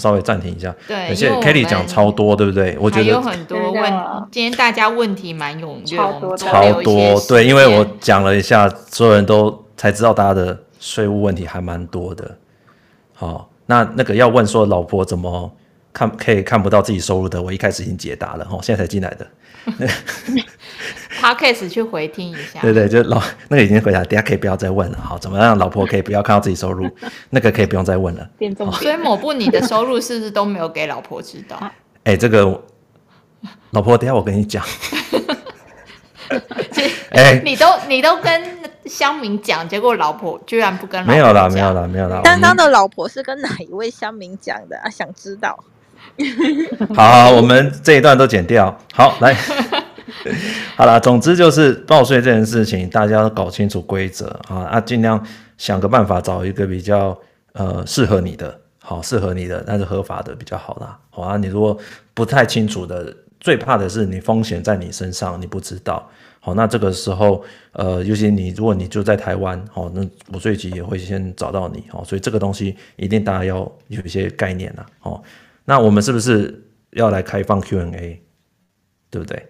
稍微暂停一下。对，而且 Kelly 讲超多，对不对？我觉得有很多问，今天大家问题蛮踊跃，超多超多。对，因为我讲了一下，所有人都才知道大家的税务问题还蛮多的。好，那那个要问说老婆怎么看可以看不到自己收入的，我一开始已经解答了，哈，现在才进来的。Podcast 去回听一下。对对，就老那个已经回答，等下可以不要再问了。好，怎么样？老婆可以不要看到自己收入，那个可以不用再问了。所以某部你的收入是不是都没有给老婆知道？哎、欸，这个老婆，等下我跟你讲。哎、欸，你都你都跟乡民讲，结果老婆居然不跟老婆。没有啦，没有啦，没有啦。刚刚的老婆是跟哪一位乡民讲的啊？想知道。好，好，我们这一段都剪掉。好，来。好了，总之就是报税这件事情，大家要搞清楚规则啊，啊，尽量想个办法找一个比较呃适合你的，好适合你的，但是合法的比较好啦。好啊，你如果不太清楚的，最怕的是你风险在你身上，你不知道。好，那这个时候呃，尤其你如果你就在台湾，好，那国税局也会先找到你，好，所以这个东西一定大家要有一些概念啦。好，那我们是不是要来开放 Q&A，对不对？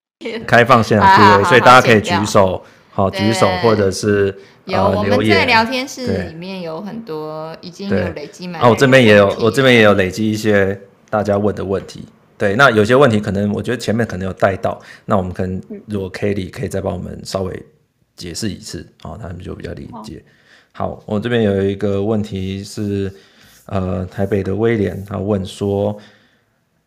开放现场 Q&A，所以大家可以举手，好举手，或者是有我们在聊天室里面有很多已经有累积满。哦，我这边也有，我这边也有累积一些大家问的问题。对，那有些问题可能我觉得前面可能有带到，那我们可能如果 Kelly 可以再帮我们稍微解释一次，哦，他们就比较理解。好，我这边有一个问题是，呃，台北的威廉他问说，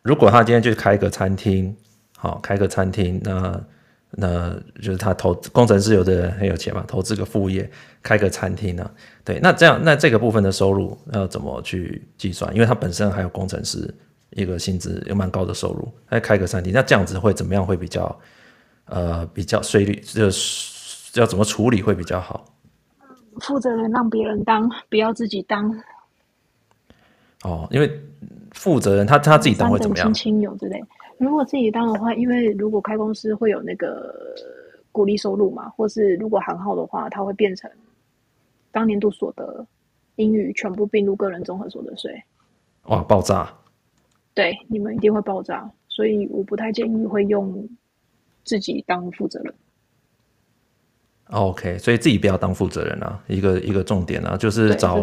如果他今天去开个餐厅。好，开个餐厅，那那就是他投工程师，有的很有钱嘛，投资个副业，开个餐厅呢。对，那这样那这个部分的收入要怎么去计算？因为他本身还有工程师一个薪资有蛮高的收入，他开个餐厅，那这样子会怎么样？会比较呃比较税率就是要怎么处理会比较好？负责人让别人当，不要自己当。哦，因为负责人他他自己当会怎么样？亲友之类。如果自己当的话，因为如果开公司会有那个鼓励收入嘛，或是如果行号的话，它会变成当年度所得盈余全部并入个人综合所得税。哇，爆炸！对，你们一定会爆炸，所以我不太建议会用自己当负责人。OK，所以自己不要当负责人啊，一个一个重点啊，就是找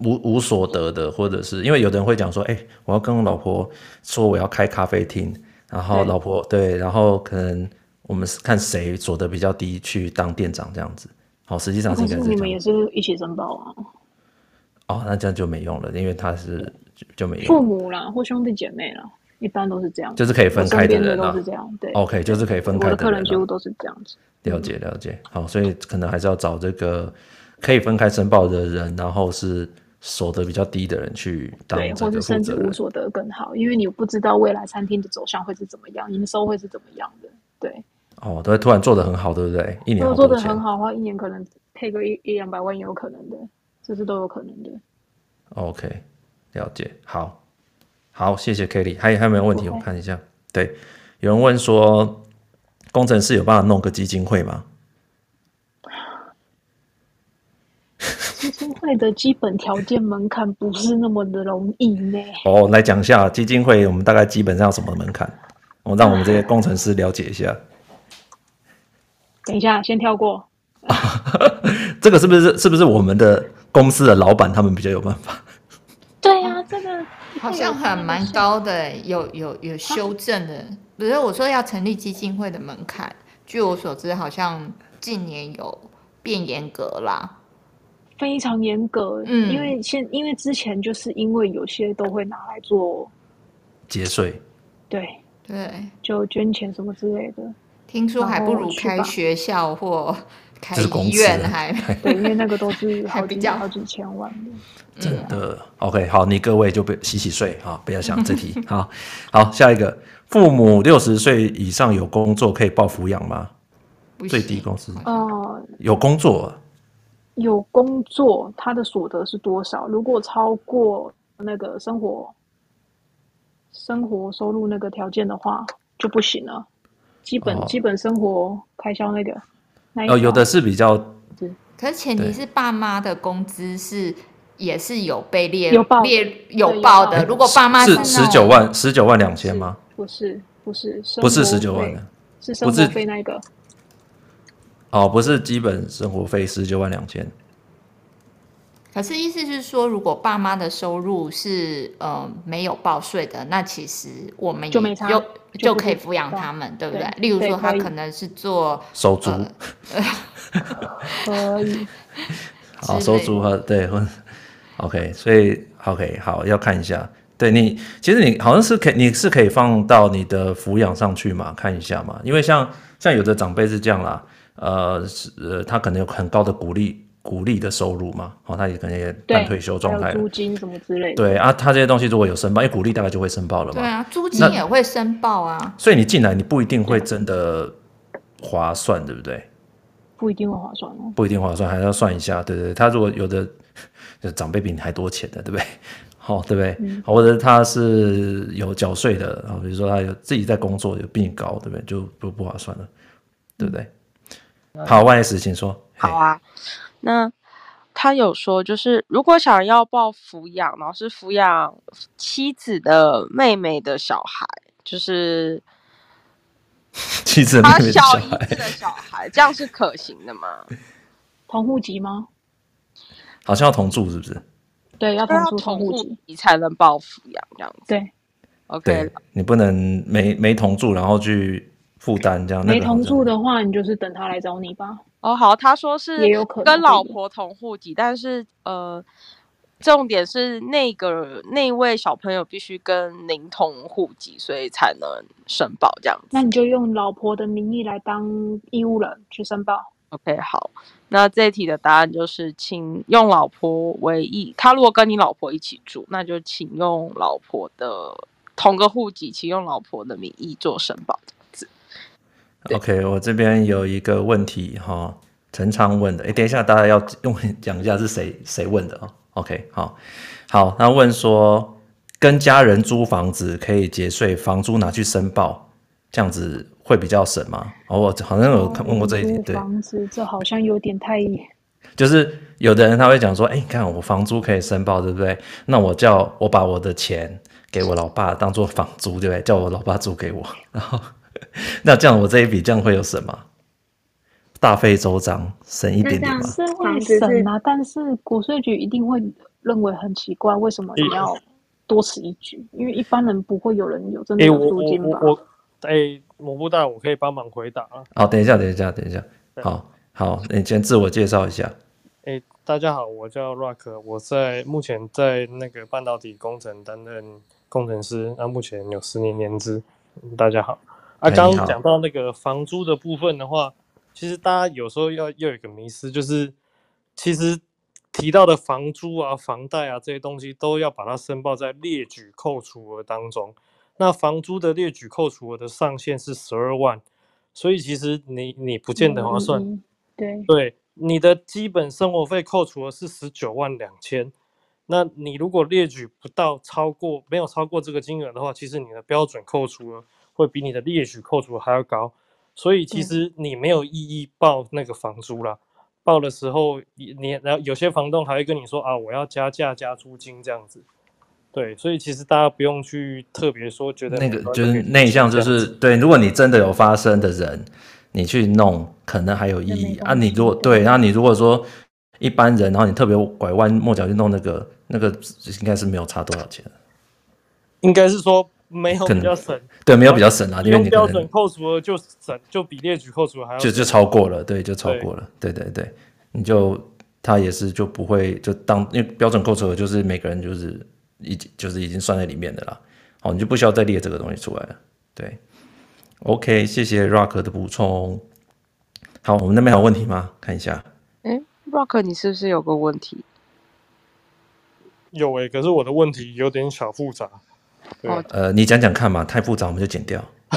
无无所得的，或者是因为有的人会讲说，哎、欸，我要跟我老婆说我要开咖啡厅。然后老婆对，对，然后可能我们是看谁所得比较低去当店长这样子。好，实际上是应该是这样。是你们也是一起申报啊？哦，那这样就没用了，因为他是就，就没用。父母啦，或兄弟姐妹啦，一般都是这样。就是可以分开的人啊，都是这样。对，OK，就是可以分开的人啊。我的客人几乎都是这样子。了解了解，好，所以可能还是要找这个可以分开申报的人，然后是。所得比较低的人去当，对，或者甚至无所得更好，因为你不知道未来餐厅的走向会是怎么样，营收会是怎么样的，对。哦，都会突然做得很好，对不对？一年如果做得很好的话，一年可能配个一一两百万也有可能的，这是都有可能的。OK，了解，好，好，谢谢 Kelly，还有还有没有问题？我看一下，对，有人问说，工程师有办法弄个基金会吗？基金会的基本条件门槛不是那么的容易呢。哦，来讲一下基金会，我们大概基本上什么门槛？我、哦、让我们这些工程师了解一下。等一下，先跳过。这个是不是是不是我们的公司的老板他们比较有办法？对呀、啊，这个好像很蛮高的，有有有修正的。不是我说要成立基金会的门槛，据我所知，好像近年有变严格啦。非常严格，嗯，因为现因为之前就是因为有些都会拿来做节税，对对，就捐钱什么之类的。听说还不如开学校或开医院还对，因为那个都是 好几好几千万的。真的，OK，好，你各位就不洗洗睡啊，不要想这题。好，好，下一个，父母六十岁以上有工作可以报抚养吗？最低工资哦，有工作。有工作，他的所得是多少？如果超过那个生活生活收入那个条件的话，就不行了。基本、哦、基本生活开销那个，那哦，有的是比较，可是前提是爸妈的工资是也是有被列有报列有报的。如果爸妈是十九万十九万两千吗？不是不是不是十九万的，是生活费那个。哦，不是基本生活费十九万两千。可是意思是说，如果爸妈的收入是呃没有报税的，那其实我们就没差，就就可以抚养他们，对不对？对例如说，他可能是做收租，呃、可以。好，收租和对，OK，所以 OK 好，要看一下。对你，其实你好像是可以，你是可以放到你的抚养上去嘛，看一下嘛。因为像像有的长辈是这样啦，呃，是呃，他可能有很高的股利。股利的收入嘛，哦，他也可能也半退休状态，租金什么之类的。对啊，他这些东西如果有申报，因为股利大概就会申报了嘛。对啊，租金也会申报啊。所以你进来，你不一定会真的划算，对不对？不一定会划算哦。不一定划算，还是要算一下，对对對。他如果有的就长辈比你还多钱的，对不对？好，对不对？嗯、或者他是有缴税的，然后比如说他有自己在工作，有比你高，对不对？就不不划算了，对不对？嗯、好，万 S，请说。好啊。那他有说，就是如果想要报抚养，然后是抚养妻子的妹妹的小孩，就是 妻子妹妹的小孩，他小姨子的小孩，这样是可行的吗？同户籍吗？好像要同住，是不是？对，要同住同户籍才能报抚养这样子。对，OK，你不能没没同住，然后去负担这样。没同住的话，你就是等他来找你吧。哦，好，他说是跟老婆同户籍，但是呃，重点是那个那位小朋友必须跟您同户籍，所以才能申报这样子。那你就用老婆的名义来当义务人去申报。OK，好，那这一题的答案就是，请用老婆为义。他如果跟你老婆一起住，那就请用老婆的同个户籍，请用老婆的名义做申报。OK，我这边有一个问题哈，陈昌问的，哎，等一下，大家要用讲一下是谁谁问的哦。OK，好，好，他问说，跟家人租房子可以节税，房租拿去申报，这样子会比较省吗？哦，我好像有问过这一点，对，房子这好像有点太，就是有的人他会讲说，哎，你看我房租可以申报，对不对？那我叫我把我的钱给我老爸当做房租，对不对？叫我老爸租给我，然后。那这样我这一笔这样会有省吗？大费周章，省一点点吗？是会省啊，但是国税局一定会认为很奇怪，为什么你要多此一举？因为一般人不会有人有这么多租金吧？我我哎，某部大我可以帮忙回答啊。好，等一下，等一下，等一下。好好，你先自我介绍一下。哎，大家好，我叫 Rock，我在目前在那个半导体工程担任工程师，那目前有十年年资。大家好。啊，刚刚讲到那个房租的部分的话，其实大家有时候要要有一个迷思，就是其实提到的房租啊、房贷啊这些东西，都要把它申报在列举扣除额当中。那房租的列举扣除额的上限是十二万，所以其实你你不见得划算。嗯、对对，你的基本生活费扣除额是十九万两千，那你如果列举不到超过没有超过这个金额的话，其实你的标准扣除额。会比你的列举扣除还要高，所以其实你没有意义报那个房租啦。报的时候，你你然后有些房东还会跟你说啊，我要加价加租金这样子。对，所以其实大家不用去特别说觉得那个就是内向就是对。如果你真的有发生的人，你去弄可能还有意义啊。你如果对，然后你如果说一般人，然后你特别拐弯抹角去弄那个那个，应该是没有差多少钱。应该是说。没有比较省，对，没有比较省啊，因为你标准扣除额就省，就比列举扣除额还要就就超过了，对，就超过了，对对对，你就他也是就不会就当因为标准扣除额就是每个人就是已经就是已经算在里面的啦，好，你就不需要再列这个东西出来了，对，OK，谢谢 Rock 的补充。好，我们那边还有问题吗？看一下，哎，Rock，你是不是有个问题？有哎、欸，可是我的问题有点小复杂。对呃，你讲讲看嘛，太复杂我们就剪掉。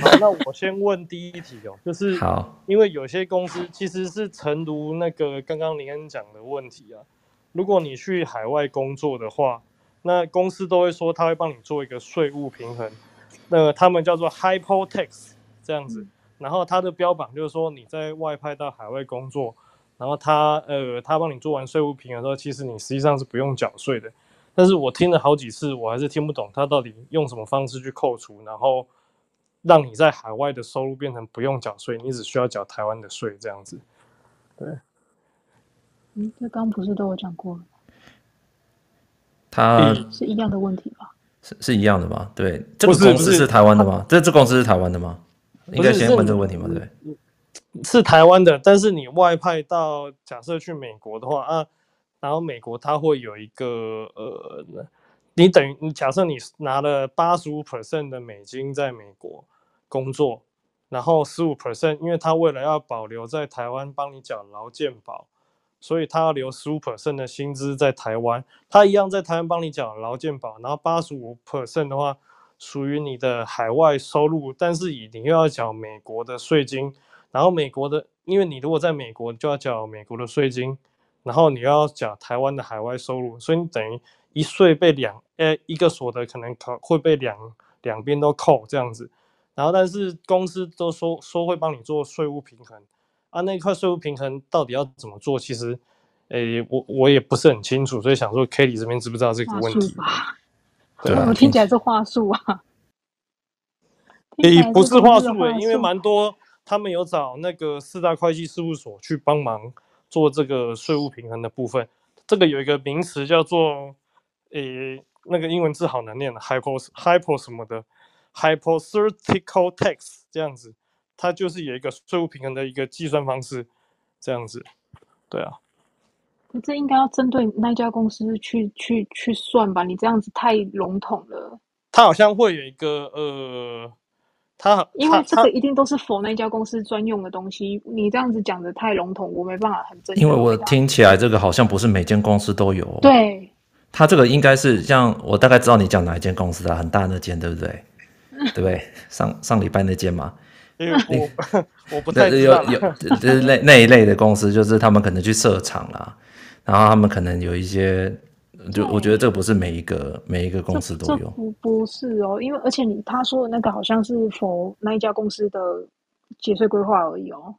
好，那我先问第一题哦，就是好，因为有些公司其实是诚如那个刚刚林恩讲的问题啊，如果你去海外工作的话，那公司都会说他会帮你做一个税务平衡，那他们叫做 Hypotax 这样子，然后它的标榜就是说你在外派到海外工作，然后他呃他帮你做完税务平衡之后，其实你实际上是不用缴税的。但是我听了好几次，我还是听不懂他到底用什么方式去扣除，然后让你在海外的收入变成不用缴税，你只需要缴台湾的税这样子。对，嗯，这刚不是都有讲过了？他是一样的问题吧？是是一样的吗？对，这个公司是台湾的吗？这这公司是台湾的吗？应该先问这个问题嘛，对。是台湾的，但是你外派到假设去美国的话啊。然后美国它会有一个呃，你等于你假设你拿了八十五 percent 的美金在美国工作，然后十五 percent，因为他为了要保留在台湾帮你缴劳健保，所以他要留十五 percent 的薪资在台湾，他一样在台湾帮你缴劳健保，然后八十五 percent 的话属于你的海外收入，但是以你又要缴美国的税金，然后美国的，因为你如果在美国就要缴美国的税金。然后你要缴台湾的海外收入，所以你等于一税被两，呃，一个所得可能可会被两两边都扣这样子。然后但是公司都说说会帮你做税务平衡，啊，那一块税务平衡到底要怎么做？其实，诶，我我也不是很清楚，所以想说 Kelly 这边知不知道这个问题？对，我听起来是话术啊。诶，不是话术诶，因为蛮多他们有找那个四大会计事务所去帮忙。做这个税务平衡的部分，这个有一个名词叫做，诶，那个英文字好难念的，hypo hypo 什么的，hypothetical tax 这样子，它就是有一个税务平衡的一个计算方式，这样子，对啊。这应该要针对那家公司去去去算吧？你这样子太笼统了。它好像会有一个呃。他因为这个一定都是 for 那家公司专用的东西，你这样子讲的太笼统，我没办法很正确。因为我听起来这个好像不是每间公司都有。对，他这个应该是像我大概知道你讲哪一间公司啊，很大那间，对不对？对不对？上上礼拜那间嘛。因为我我不太知道有 有就是那那一类的公司，就是他们可能去设厂啦，然后他们可能有一些。就我觉得这不是每一个每一个公司都有，不不是哦，因为而且你他说的那个好像是 for 那一家公司的节税规划而已哦。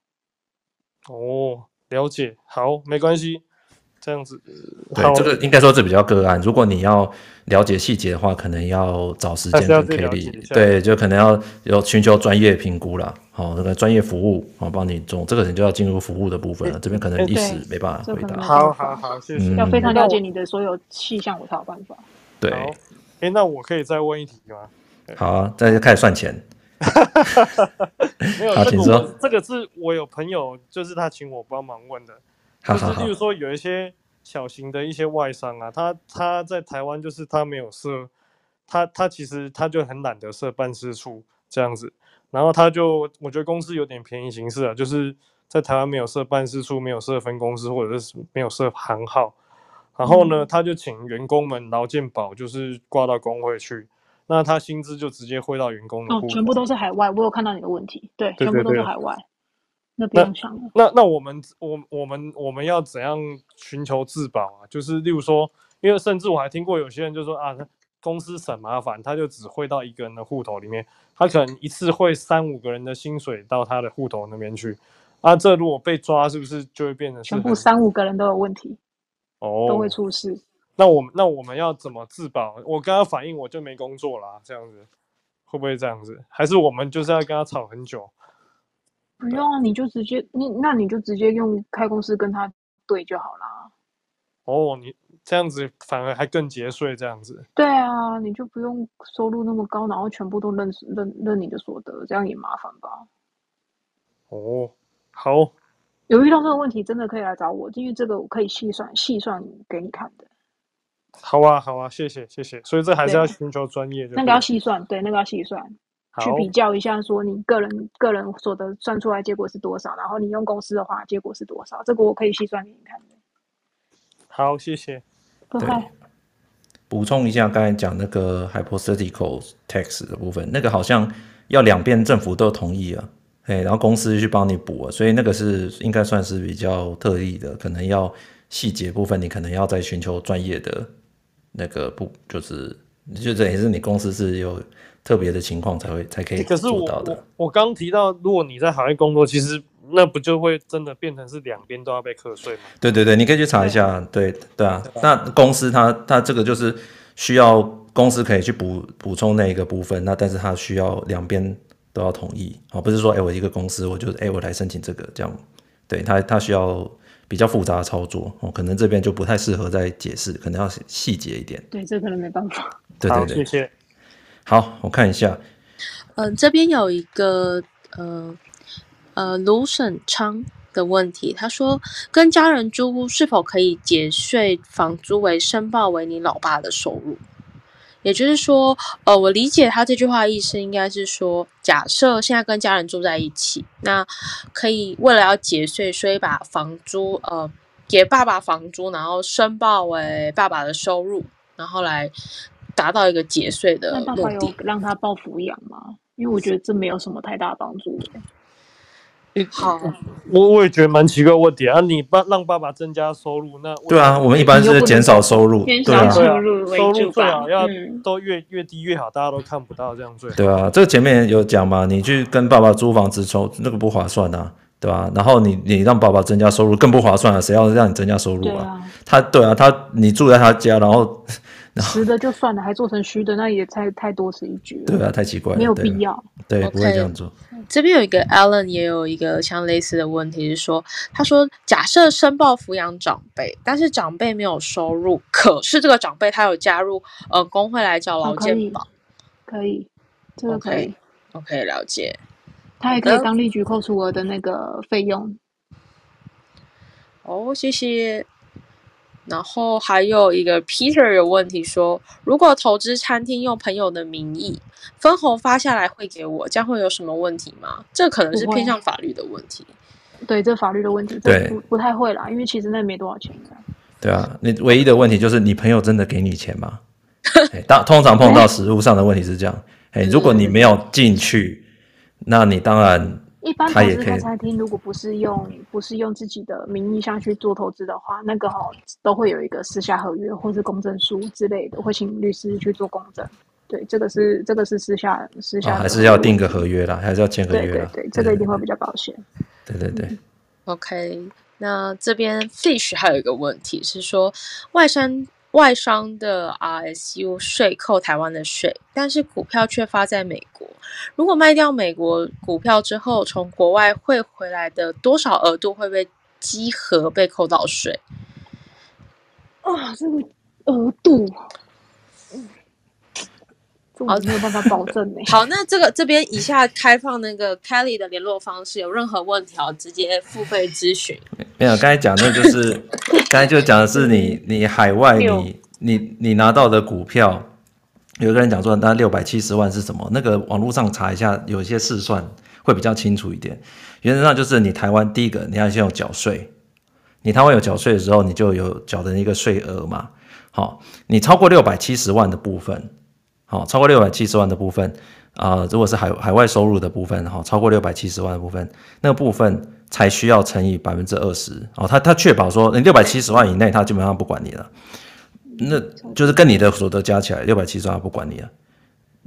哦，了解，好，没关系。这样子，对，这个应该说这比较个案。如果你要了解细节的话，可能要找时间跟 Kelly。对，就可能要有寻求专业评估了。好、哦，那个专业服务，好帮你做。这个人就要进入服务的部分了。这边可能一时没办法回答。好好好，谢谢。要非常了解你的所有气象，我才有办法。对，哎，那我可以再问一题吗？好啊，再开始算钱。没有，这个这个是我有朋友，就是他请我帮忙问的。就是，例如说有一些小型的一些外商啊，他他在台湾就是他没有设，他他其实他就很懒得设办事处这样子，然后他就我觉得公司有点便宜行事啊，就是在台湾没有设办事处，没有设分公司，或者是没有设行号，然后呢，他就请员工们劳健保就是挂到工会去，那他薪资就直接汇到员工的。哦，全部都是海外，我有看到你的问题，对，对对对，全部都是海外。那不用想了。那那，那我们我我们我们要怎样寻求自保啊？就是例如说，因为甚至我还听过有些人就说啊，公司省麻烦，他就只汇到一个人的户头里面，他可能一次汇三五个人的薪水到他的户头那边去。啊，这如果被抓，是不是就会变成全部三五个人都有问题？哦，都会出事。那我们那我们要怎么自保？我跟他反映，我就没工作啦啊，这样子会不会这样子？还是我们就是要跟他吵很久？不用啊，你就直接你那你就直接用开公司跟他对就好啦。哦，你这样子反而还更节税，这样子。对啊，你就不用收入那么高，然后全部都认认认你的所得，这样也麻烦吧。哦，好。有遇到这个问题，真的可以来找我，因为这个我可以细算细算给你看的。好啊，好啊，谢谢谢谢。所以这还是要寻求专业的。那个要细算，对，那个要细算。去比较一下，说你个人个人所得算出来结果是多少，然后你用公司的话结果是多少，这个我可以细算给你看的。好，谢谢。对，补充一下刚才讲那个 hypothetical tax 的部分，那个好像要两边政府都同意啊，哎，然后公司去帮你补啊，所以那个是应该算是比较特例的，可能要细节部分你可能要再寻求专业的那个不，就是就等于是你公司是有。特别的情况才会才可以做到的。可是我我刚提到，如果你在行业工作，其实那不就会真的变成是两边都要被课税吗？对对对，你可以去查一下，对对，对啊。那公司它它这个就是需要公司可以去补补充那一个部分，那但是它需要两边都要同意啊，不是说哎我一个公司我就哎我来申请这个这样，对它它需要比较复杂的操作哦，可能这边就不太适合再解释，可能要细节一点。对，这可能没办法。对对对，谢谢。好，我看一下。嗯、呃，这边有一个呃呃卢沈昌的问题，他说跟家人租屋是否可以节税房租为申报为你老爸的收入？也就是说，呃，我理解他这句话的意思应该是说，假设现在跟家人住在一起，那可以为了要节税，所以把房租呃给爸爸房租，然后申报为爸爸的收入，然后来达到一个节税的目的。那爸爸有让他报抚养吗？因为我觉得这没有什么太大帮助的。好，我我也觉得蛮奇怪问题啊！你爸让爸爸增加收入，那对啊，我们一般是减少收入，减少收入收入最好要都越越低越好，大家都看不到这样最好。对啊，这个前面有讲嘛，你去跟爸爸租房子抽那个不划算啊，对吧？然后你你让爸爸增加收入更不划算啊，谁要让你增加收入啊？他对啊，他你住在他家，然后。实的就算了，还做成虚的，那也太太多此一举了。对啊，太奇怪了，没有必要。对，对 okay, 不会这样做。这边有一个 Alan 也有一个像类似的问题，是说，他说，假设申报抚养长辈，但是长辈没有收入，可是这个长辈他有加入呃工会来找劳健保，可以，这个可以，OK，, okay 了解。他也可以当例举扣除额的那个费用。哦，谢谢。然后还有一个 Peter 有问题说，如果投资餐厅用朋友的名义分红发下来会给我，将会有什么问题吗？这可能是偏向法律的问题。对，这法律的问题，对，不不太会啦，因为其实那没多少钱的。对啊，你唯一的问题就是你朋友真的给你钱吗？当通常碰到实务上的问题是这样，哎，如果你没有进去，那你当然。一般投资开餐厅，如果不是用不是用自己的名义上去做投资的话，那个哈都会有一个私下合约或是公证书之类的，会请律师去做公证。对，这个是这个是私下私下、哦，还是要定个合约啦，还是要签合约啦。对对对，这个一定会比较保险。对对对。OK，那这边 Fish 还有一个问题是说，外商。外商的 RSU 税扣台湾的税，但是股票却发在美国。如果卖掉美国股票之后，从国外汇回来的多少额度会被稽核被扣到税？啊，这个额度，好，没有办法保证呢。好，那这个这边以下开放那个 Kelly 的联络方式，有任何问题要直接付费咨询。没有，刚才讲的就是，刚才就讲的是你你海外你你你拿到的股票，有个人讲说那六百七十万是什么？那个网络上查一下，有一些试算会比较清楚一点。原则上就是你台湾第一个你要先有缴税，你台湾有缴税的时候，你就有缴的一个税额嘛。好，你超过六百七十万的部分，好，超过六百七十万的部分啊、如果是海海外收入的部分，哈，超过六百七十万的部分，那个部分。才需要乘以百分之二十哦，他他确保说你六百七十万以内，他基本上不管你了，那就是跟你的所得加起来六百七十万不管你了。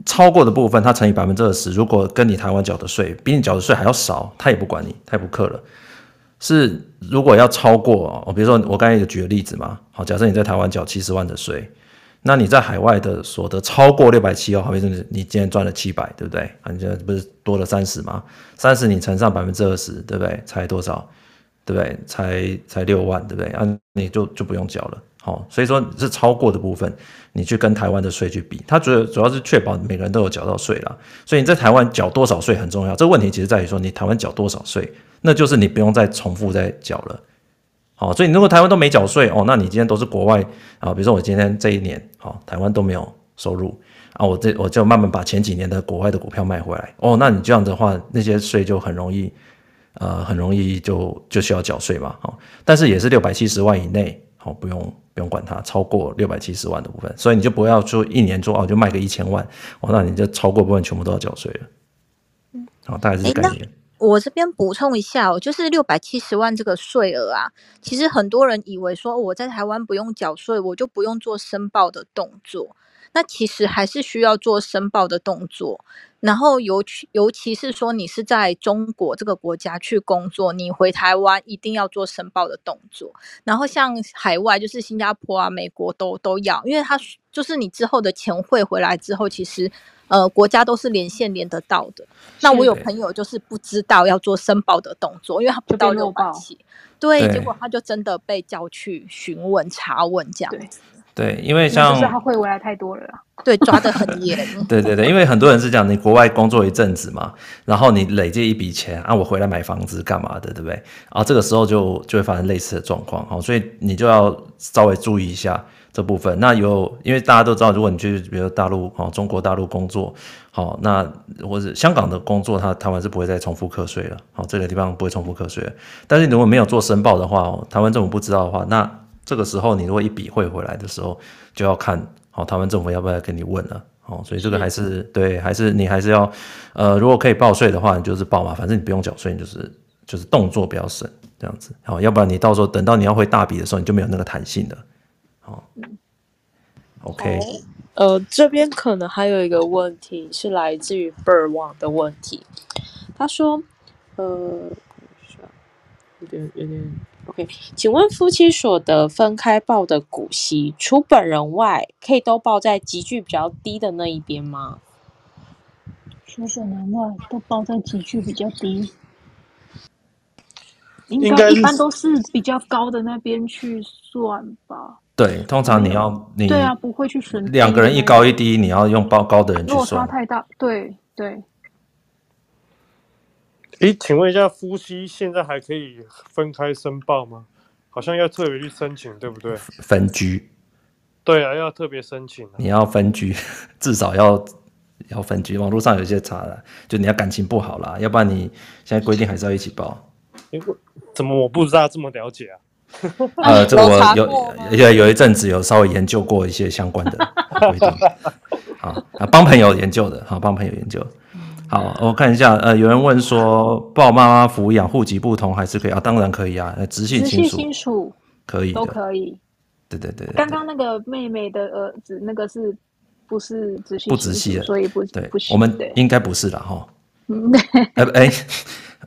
超过的部分，他乘以百分之二十，如果跟你台湾缴的税比你缴的税还要少，他也不管你，他也不克了。是如果要超过哦，比如说我刚才也举个例子嘛，好，假设你在台湾缴七十万的税。那你在海外的所得超过六百七哦，好比说你今天赚了七百，对不对？啊，你现在不是多了三十吗？三十你乘上百分之二十，对不对？才多少？对不对？才才六万，对不对？啊，你就就不用缴了。好，所以说是超过的部分，你去跟台湾的税去比，它主要主要是确保每个人都有缴到税啦。所以你在台湾缴多少税很重要。这个问题其实在于说，你台湾缴多少税，那就是你不用再重复再缴了。好，所以你如果台湾都没缴税哦，那你今天都是国外啊，比如说我今天这一年，好，台湾都没有收入啊，我这我就慢慢把前几年的国外的股票卖回来。哦，那你这样的话，那些税就很容易，呃，很容易就就需要缴税嘛，好，但是也是六百七十万以内，好，不用不用管它，超过六百七十万的部分，所以你就不要说一年做哦，就卖个一千万，哦，那你就超过部分全部都要缴税了，嗯，好，大概是这概念。我这边补充一下哦，就是六百七十万这个税额啊，其实很多人以为说我在台湾不用缴税，我就不用做申报的动作。那其实还是需要做申报的动作。然后尤其尤其是说你是在中国这个国家去工作，你回台湾一定要做申报的动作。然后像海外就是新加坡啊、美国都都要，因为它就是你之后的钱汇回来之后，其实呃国家都是连线连得到的。那我有朋友就是不知道要做申报的动作，因为他不到六百起，对，结果他就真的被叫去询问查问这样子。对，因为像就是他会回来太多了，对，抓得很严。对对对，因为很多人是讲你国外工作一阵子嘛，然后你累积一笔钱啊，我回来买房子干嘛的，对不对？然后这个时候就就会发生类似的状况哦，所以你就要稍微注意一下这部分。那有，因为大家都知道，如果你去比如大陆哦，中国大陆工作，好，那或者香港的工作，他台湾是不会再重复课税了，好，这个地方不会重复课税。但是如果没有做申报的话，台湾政府不知道的话，那这个时候，你如果一笔汇回来的时候，就要看好台湾政府要不要跟你问了，哦，所以这个还是，是对，还是你还是要，呃，如果可以报税的话，你就是报嘛，反正你不用缴税，你就是就是动作比较省这样子，好，要不然你到时候等到你要汇大笔的时候，你就没有那个弹性了，好，OK，呃，这边可能还有一个问题是来自于 Bird 网的问题，他说，呃，有点有点。OK，请问夫妻所得分开报的股息，除本人外，可以都报在集距比较低的那一边吗？除本人外都报在集距比较低，应该一般都是比较高的那边去算吧。对，通常你要你对啊，不会去选两个人一高一低，你要用报高的人去算。落差太大，对对。诶，请问一下，夫妻现在还可以分开申报吗？好像要特别去申请，对不对？分居。对啊，要特别申请啊。你要分居，至少要要分居。网络上有些查了，就你要感情不好啦，要不然你现在规定还是要一起报。诶，怎么我不知道这么了解啊？呃，这个我有有有一阵子有稍微研究过一些相关的规定。好啊，帮朋友研究的，好，帮朋友研究。好，我看一下，呃，有人问说，抱妈妈抚养户籍不同还是可以啊？当然可以啊，直系亲属，亲属可以，都可以。对对对，对，刚刚那个妹妹的儿子，那个是不是直系？不直系的，所以不对，不。我们应该不是了哈。嗯，哎哎，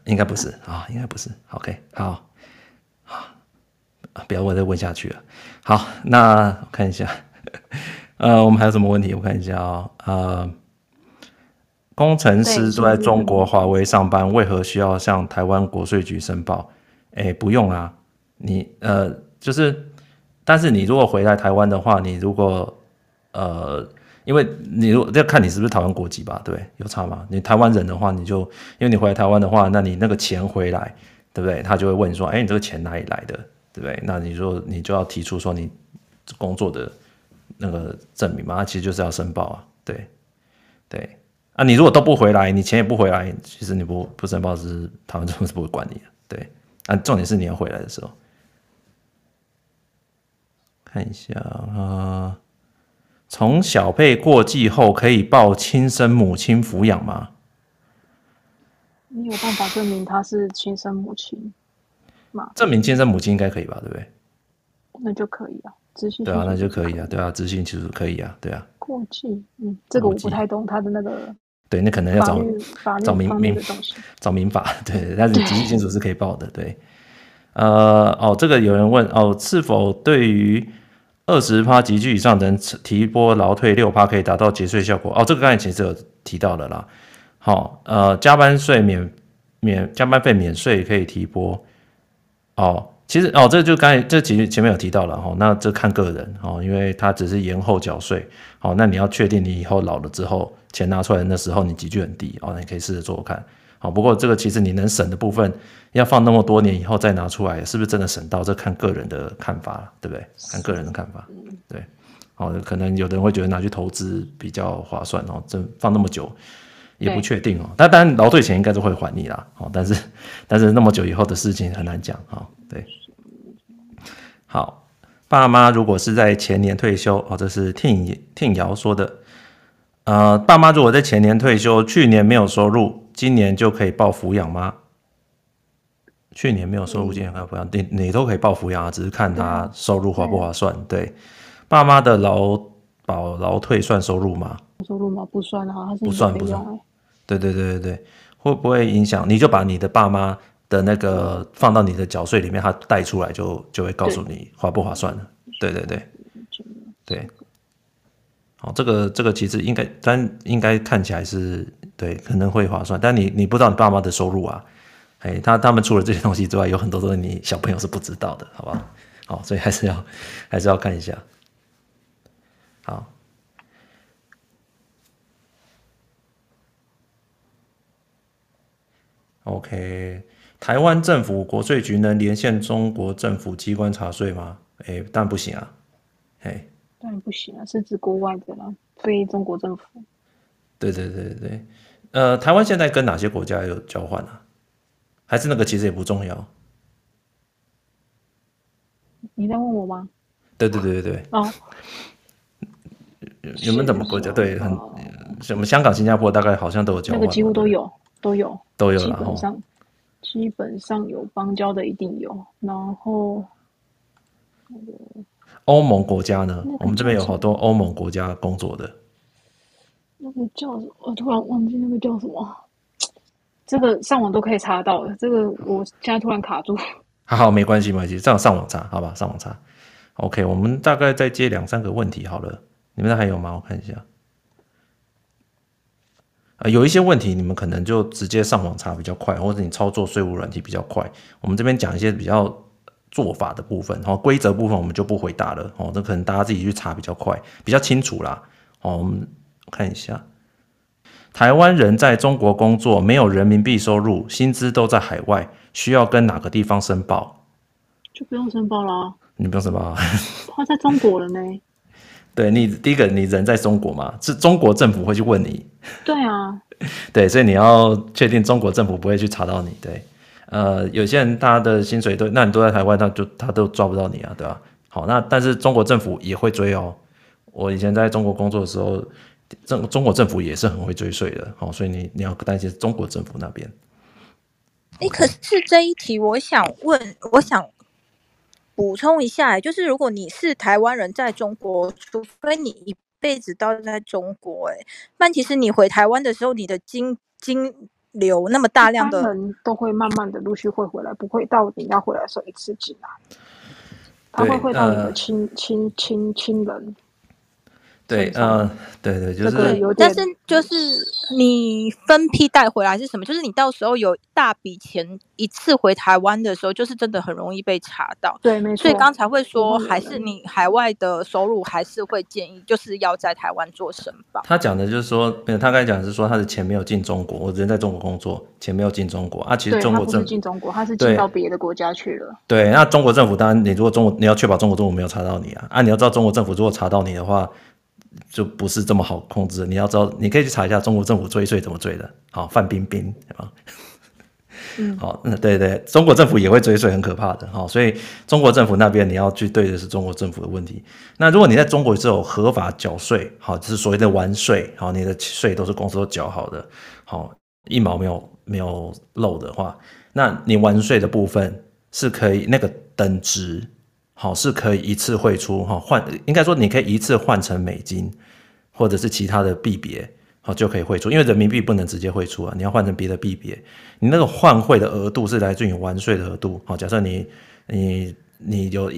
应该不是 啊，应该不是。OK，好，好，不要问再问下去了。好，那我看一下，呃，我们还有什么问题？我看一下啊，呃。工程师都在中国华为上班，为何需要向台湾国税局申报？哎，不用啊，你呃，就是，但是你如果回来台湾的话，你如果呃，因为你如果要看你是不是台湾国籍吧，对，有差吗？你台湾人的话，你就因为你回来台湾的话，那你那个钱回来，对不对？他就会问你说，哎，你这个钱哪里来的，对不对？那你说你就要提出说你工作的那个证明嘛，那其实就是要申报啊，对，对。啊，你如果都不回来，你钱也不回来，其实你不不申报是台湾政府是不会管你的。对，啊，重点是你要回来的时候，看一下啊，从小辈过继后可以报亲生母亲抚养吗？你有办法证明他是亲生母亲吗？证明亲生母亲应该可以吧？对不对？那就可以啊。对啊，那就可以啊，对啊，咨询其实可以啊，对啊。过继，嗯，这个我不太懂他的那个。对，那可能要找找民民 找民法，对，但是直系亲属是可以报的，对。呃，哦，这个有人问哦，是否对于二十趴级距以上的人提拨劳退六趴可以达到节税效果？哦，这个刚才其实有提到的啦。好，呃，加班税免免加班费免税可以提拨，哦。其实哦，这就刚才这其实前面有提到了哈，那这看个人哦，因为他只是延后缴税，好，那你要确定你以后老了之后钱拿出来的时候你级距很低哦，那你可以试着做做看，好，不过这个其实你能省的部分要放那么多年以后再拿出来，是不是真的省到？这看个人的看法，对不对？看个人的看法，对，哦，可能有的人会觉得拿去投资比较划算哦，这放那么久也不确定哦，但当然劳退钱应该是会还你啦，哦，但是但是那么久以后的事情很难讲啊，对。好，爸妈如果是在前年退休，哦，这是听听瑶说的。呃，爸妈如果在前年退休，去年没有收入，今年就可以报抚养吗？去年没有收入，今年可以抚养，你你都可以报抚养啊，只是看他收入划不划算。对，爸妈的劳保劳退算收入吗？收入吗？不算啊，它是不算不算。对对对对对，会不会影响？你就把你的爸妈的那个放到你的缴税里面，他带出来就就会告诉你划不划算了。对对对对。好，这个这个其实应该，但应该看起来是对，可能会划算。但你你不知道你爸妈的收入啊，哎，他他们除了这些东西之外，有很多东西你小朋友是不知道的，好吧？好，所以还是要还是要看一下。好，OK，台湾政府国税局能连线中国政府机关查税吗？哎，当然不行啊，哎。当然不行啊，是指国外的啦，非中国政府。对对对对，呃，台湾现在跟哪些国家有交换啊？还是那个其实也不重要。你在问我吗？对对对对对。哦。有没有什么国家？对，很什么香港、新加坡大概好像都有交换。那个几乎都有，都有，都有。基本上，基本上有邦交的一定有，然后。欧盟国家呢？我们这边有好多欧盟国家工作的。那个叫什么？我突然忘记那个叫什么。这个上网都可以查到的。这个我现在突然卡住。还好，没关系，没关系，这样上网查，好吧？上网查。OK，我们大概再接两三个问题好了。你们那还有吗？我看一下。啊，有一些问题你们可能就直接上网查比较快，或者你操作税务软体比较快。我们这边讲一些比较。做法的部分，然后规则部分我们就不回答了哦，这可能大家自己去查比较快，比较清楚啦。哦，我们看一下，台湾人在中国工作，没有人民币收入，薪资都在海外，需要跟哪个地方申报？就不用申报啦。你不用申报啊？他在中国了呢。对你第一个，你人在中国嘛，是中国政府会去问你。对啊。对，所以你要确定中国政府不会去查到你。对。呃，有些人他的薪水都，那你都在台湾，他就他都抓不到你啊，对吧？好，那但是中国政府也会追哦。我以前在中国工作的时候，中中国政府也是很会追税的，好，所以你你要担心中国政府那边。哎，可是这一题我想问，我想补充一下，就是如果你是台湾人在中国，除非你一辈子都在中国，哎，那其实你回台湾的时候，你的经经。流那么大量的人都会慢慢的陆续会回来，不会到你要回来的时候一次只拿，他会会到你的亲亲亲亲人。对，嗯，对对，就是有，但是就是你分批带回来是什么？就是你到时候有大笔钱一次回台湾的时候，就是真的很容易被查到。对，没错。所以刚才会说，还是你海外的收入，还是会建议就是要在台湾做申报。他讲的就是说，没有，他刚才讲的是说他的钱没有进中国，我人在中国工作，钱没有进中国啊。其实中国政府进中国，他是进到别的国家去了。对，那中国政府当然，你如果中国你要确保中国政府没有查到你啊，啊，你要知道中国政府如果查到你的话。就不是这么好控制。你要知道，你可以去查一下中国政府追税怎么追的。好，范冰冰啊，嗯，好，那对对，中国政府也会追税，很可怕的。好，所以中国政府那边你要去对的是中国政府的问题。那如果你在中国只有合法缴税，好，就是所谓的完税，好，你的税都是公司都缴好的，好，一毛没有没有漏的话，那你完税的部分是可以那个等值。好，是可以一次汇出哈，换应该说你可以一次换成美金，或者是其他的币别，好就可以汇出，因为人民币不能直接汇出啊，你要换成别的币别，你那个换汇的额度是来自于完税的额度。好，假设你你你有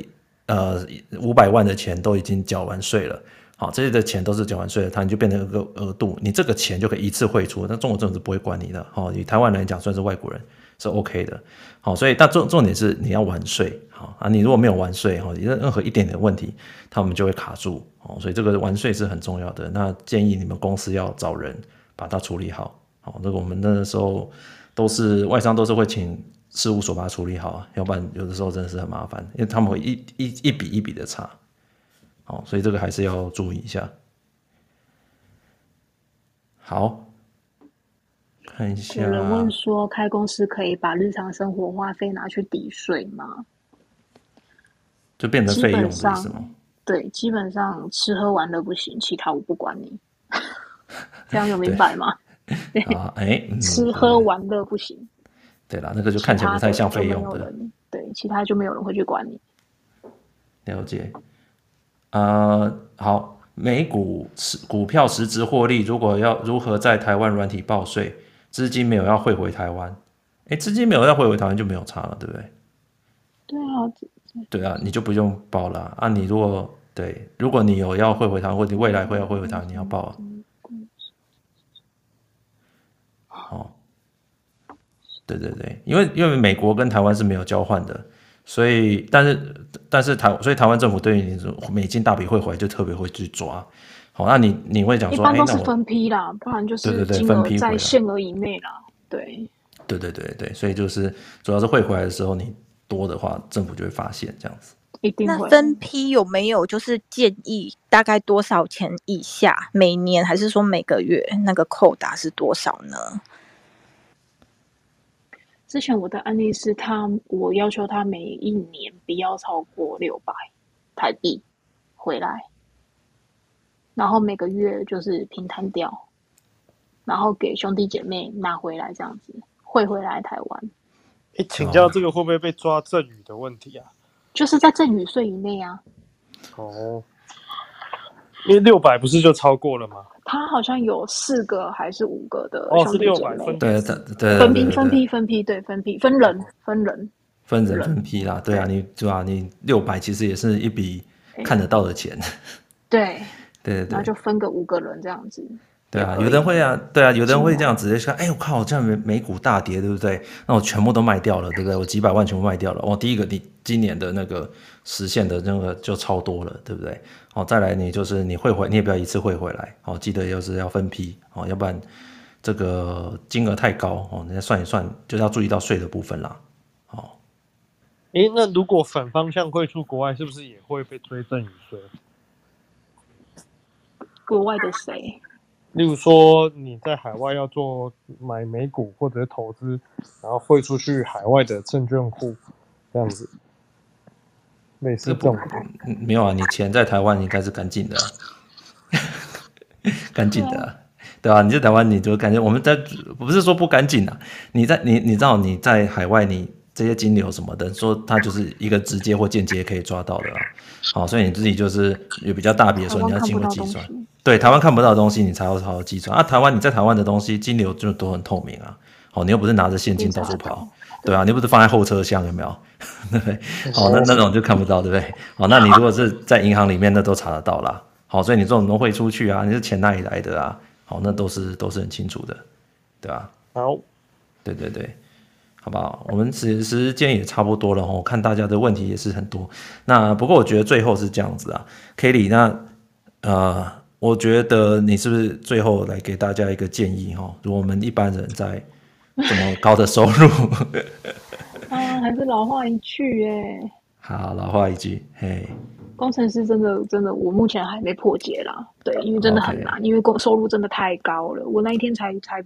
呃五百万的钱都已经缴完税了，好，这些的钱都是缴完税了，它你就变成一个额度，你这个钱就可以一次汇出，那中国政府是不会管你的。好，以台湾来讲算是外国人。是 OK 的，好，所以但重重点是你要完税，好啊，你如果没有完税，哈，任任何一点点问题，他们就会卡住，哦，所以这个完税是很重要的。那建议你们公司要找人把它处理好，好，这个我们那时候都是外商都是会请事务所把它处理好，要不然有的时候真的是很麻烦，因为他们会一一一笔一笔的查，好，所以这个还是要注意一下，好。看一下，有人问说，开公司可以把日常生活花费拿去抵税吗？就变成费用是吗？对，基本上吃喝玩乐不行，其他我不管你。这样有 明白吗？对 啊，哎，吃喝玩乐不行。对啦，那个就看起来不太像费用的。对，其他就没有人会去管你。了解。呃，好，美股股票实质获利，如果要如何在台湾软体报税，资金没有要汇回台湾，哎，资金没有要汇回台湾就没有差了，对不对？对啊，对啊，你就不用报了啊。你如果对，如果你有要汇回台湾，或者你未来会要汇回台湾，你要报啊。好，对对对，因为因为美国跟台湾是没有交换的。所以，但是，但是台，所以台湾政府对于你美金大笔汇回来就特别会去抓。好，那你你会讲说，一般都是分批啦，不然就是对对对，分批在限额以内啦。对，对对对对，所以就是主要是汇回来的时候，你多的话，政府就会发现这样子。一定会。那分批有没有就是建议大概多少钱以下？每年还是说每个月那个扣打是多少呢？之前我的案例是他，我要求他每一年不要超过六百台币回来，然后每个月就是平摊掉，然后给兄弟姐妹拿回来这样子汇回来台湾。哎，请教这个会不会被抓赠与的问题啊？就是在赠与税以内啊。哦。因为六百不是就超过了吗？他好像有四个还是五个的哦，是六百分对对分批分批分批对分批分人分人分人分批啦，对啊，你对啊？你六百其实也是一笔看得到的钱，对对对，然后就分个五个人这样子。对啊，有人会啊，对啊，有人会这样直接说，哎，我靠，这样美美股大跌，对不对？那我全部都卖掉了，对不对？我几百万全部卖掉了，我第一个你今年的那个实现的那个就超多了，对不对？哦，再来你就是你汇回，你也不要一次汇回来，哦，记得要是要分批，哦，要不然这个金额太高，哦，你再算一算就是要注意到税的部分啦，哦。诶，那如果反方向汇出国外，是不是也会被追赠与税？国外的谁？例如说，你在海外要做买美股或者投资，然后汇出去海外的证券户，这样子，类似这种。没有啊，你钱在台湾应该是干净的，干净的、啊，对吧、啊？你在台湾你就感觉我们在不是说不干净啊，你在你你知道你在海外你这些金流什么的，说它就是一个直接或间接可以抓到的啊。好，所以你自己就是有比较大笔的时候，你要经过计算。对，台湾看不到的东西，你才要好好计算啊。台湾你在台湾的东西，金流就都很透明啊。好，你又不是拿着现金到处跑，对啊，你不是放在后车厢有没有？对不对？好，那那种就看不到，对不对？好，那你如果是在银行里面，那都查得到啦。好，所以你这种都汇出去啊，你是钱哪里来的啊？好，那都是都是很清楚的，对吧？好，对对对，好不好？我们时时间也差不多了，我看大家的问题也是很多。那不过我觉得最后是这样子啊，Kelly，那呃。我觉得你是不是最后来给大家一个建议哈？如果我们一般人在这么高的收入，啊，还是老话一句耶。好，老话一句，嘿，工程师真的真的，我目前还没破解啦。对，因为真的很难.因为工收入真的太高了。我那一天才才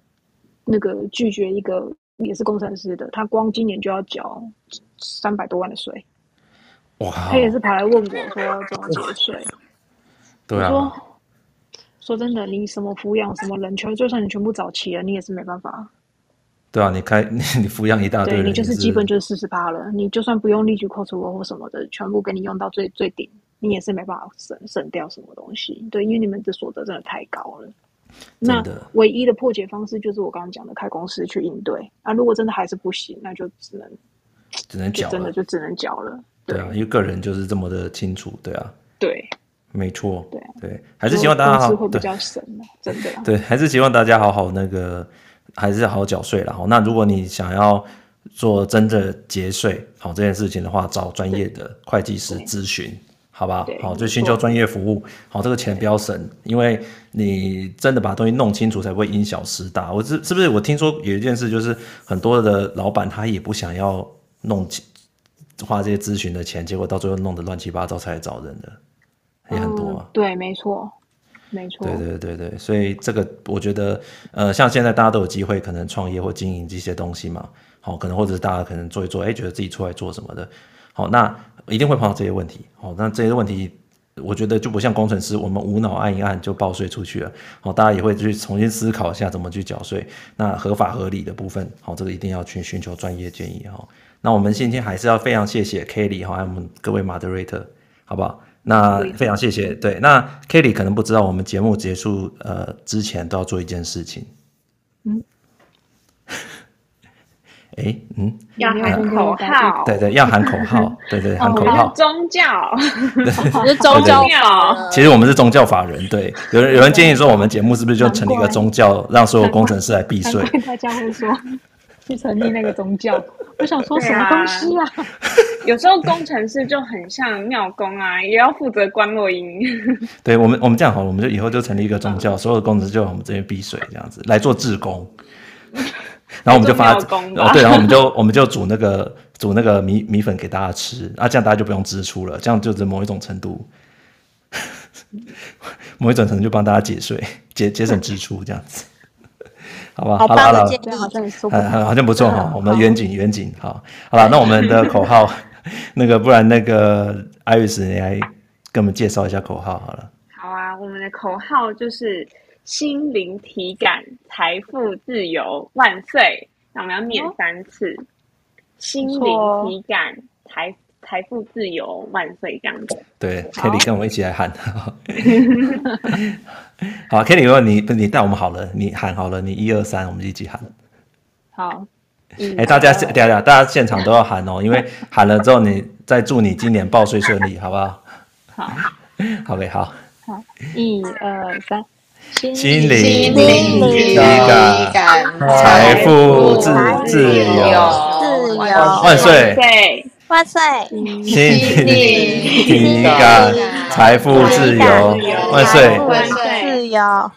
那个拒绝一个也是工程师的，他光今年就要缴三百多万的税。哇！他也是跑来问我说怎么节税。对啊。说真的，你什么抚养什么人全，就算你全部找齐了，你也是没办法。对啊，你开你你抚养一大堆人，对，你就是基本就是四十八了。你就算不用立即扣除额或什么的，全部给你用到最最顶，你也是没办法省省掉什么东西。对，因为你们的所得真的太高了。那唯一的破解方式就是我刚刚讲的，开公司去应对。啊，如果真的还是不行，那就只能只能缴，真的就只能缴了。对，对啊，因为个人就是这么的清楚。对啊，对。没错，对对，还是希望大家好，会比较省的，真的。对，还是希望大家好好那个，还是好好缴税啦。好，那如果你想要做真的节税好这件事情的话，找专业的会计师咨询，好吧？好，就寻求专业服务。好，这个钱不要省，因为你真的把东西弄清楚，才不会因小失大。我是是不是？我听说有一件事，就是很多的老板他也不想要弄花这些咨询的钱，结果到最后弄得乱七八糟，才来找人的。也很多、啊嗯，对，没错，没错，对对对对，所以这个我觉得，呃，像现在大家都有机会可能创业或经营这些东西嘛，好，可能或者是大家可能做一做，哎，觉得自己出来做什么的，好，那一定会碰到这些问题，好，那这些问题，我觉得就不像工程师，我们无脑按一按就报税出去了，好，大家也会去重新思考一下怎么去缴税，那合法合理的部分，好，这个一定要去寻求专业建议哈。那我们今天还是要非常谢谢 Kelly 哈，还有我们各位 Moderator，好不好？那非常谢谢。对，那 Kelly 可能不知道，我们节目结束呃之前都要做一件事情。嗯。哎，嗯，要喊口号，对对，要喊口号，对对，喊口号。宗教，是宗教。其实我们是宗教法人，对。有人有人建议说，我们节目是不是就成立一个宗教，让所有工程师来避税？大家会说 去成立那个宗教，我想说什么东西啊？有时候工程师就很像庙工啊，也要负责观落音。对我们，我们这样好了，我们就以后就成立一个宗教，所有的工程师就我们这边避税，这样子来做志工。然后我们就发哦，对，然后我们就我们就煮那个煮那个米米粉给大家吃，啊，这样大家就不用支出了，这样就是某一种程度，某一种程度就帮大家节税，节节省支出，这样子，好吧？好了好了，好像好像不错哈，我们远景远景，好，好了，那我们的口号，那个不然那个 Iris 你来给我们介绍一下口号好了。好啊，我们的口号就是。心灵体感，财富自由万岁！那我们要念三次：哦、心灵体感，财财富自由万岁！这样子。对，Kelly 跟我们一起来喊。好，Kelly，如果你你带我们好了，你喊好了，你一二三，我们一起喊。好。哎，大家大家，大家现场都要喊哦，因为喊了之后，你再祝你今年报税顺利，好不好？好。OK，好。好，一二三。心灵体感，财富自自由，自由。万岁，万岁！心灵体感，财富自由，万岁！自由，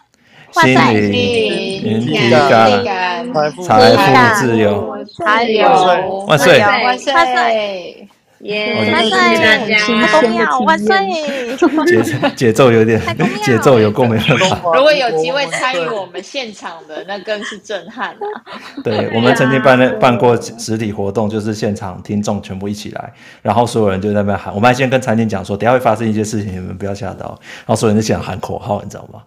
心灵体感，财富自由，万岁！万岁！耶！万岁！太重要，万岁！节节奏有点，节奏有够没办法。如果有机会参与我们现场的，那更是震撼啊！对，我们曾经办了办过实体活动，就是现场听众全部一起来，然后所有人就在那边喊。我们还先跟餐厅讲说，等下会发生一些事情，你们不要吓到。然后所有人就想喊口号，你知道吗？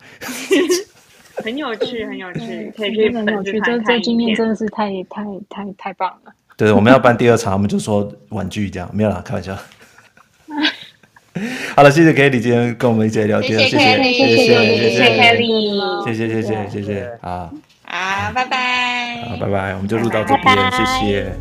很有趣，很有趣，可以去很有趣。这这经验真的是太太太太棒了。对，我们要办第二场，我们就说婉拒这样，没有啦，开玩笑。好了，谢谢 Kelly 今天跟我们一起聊天，谢谢，谢谢，谢谢，谢谢 Kelly，谢谢，谢谢，谢谢，好，好，拜拜，好，拜拜，我们就录到这边，谢谢。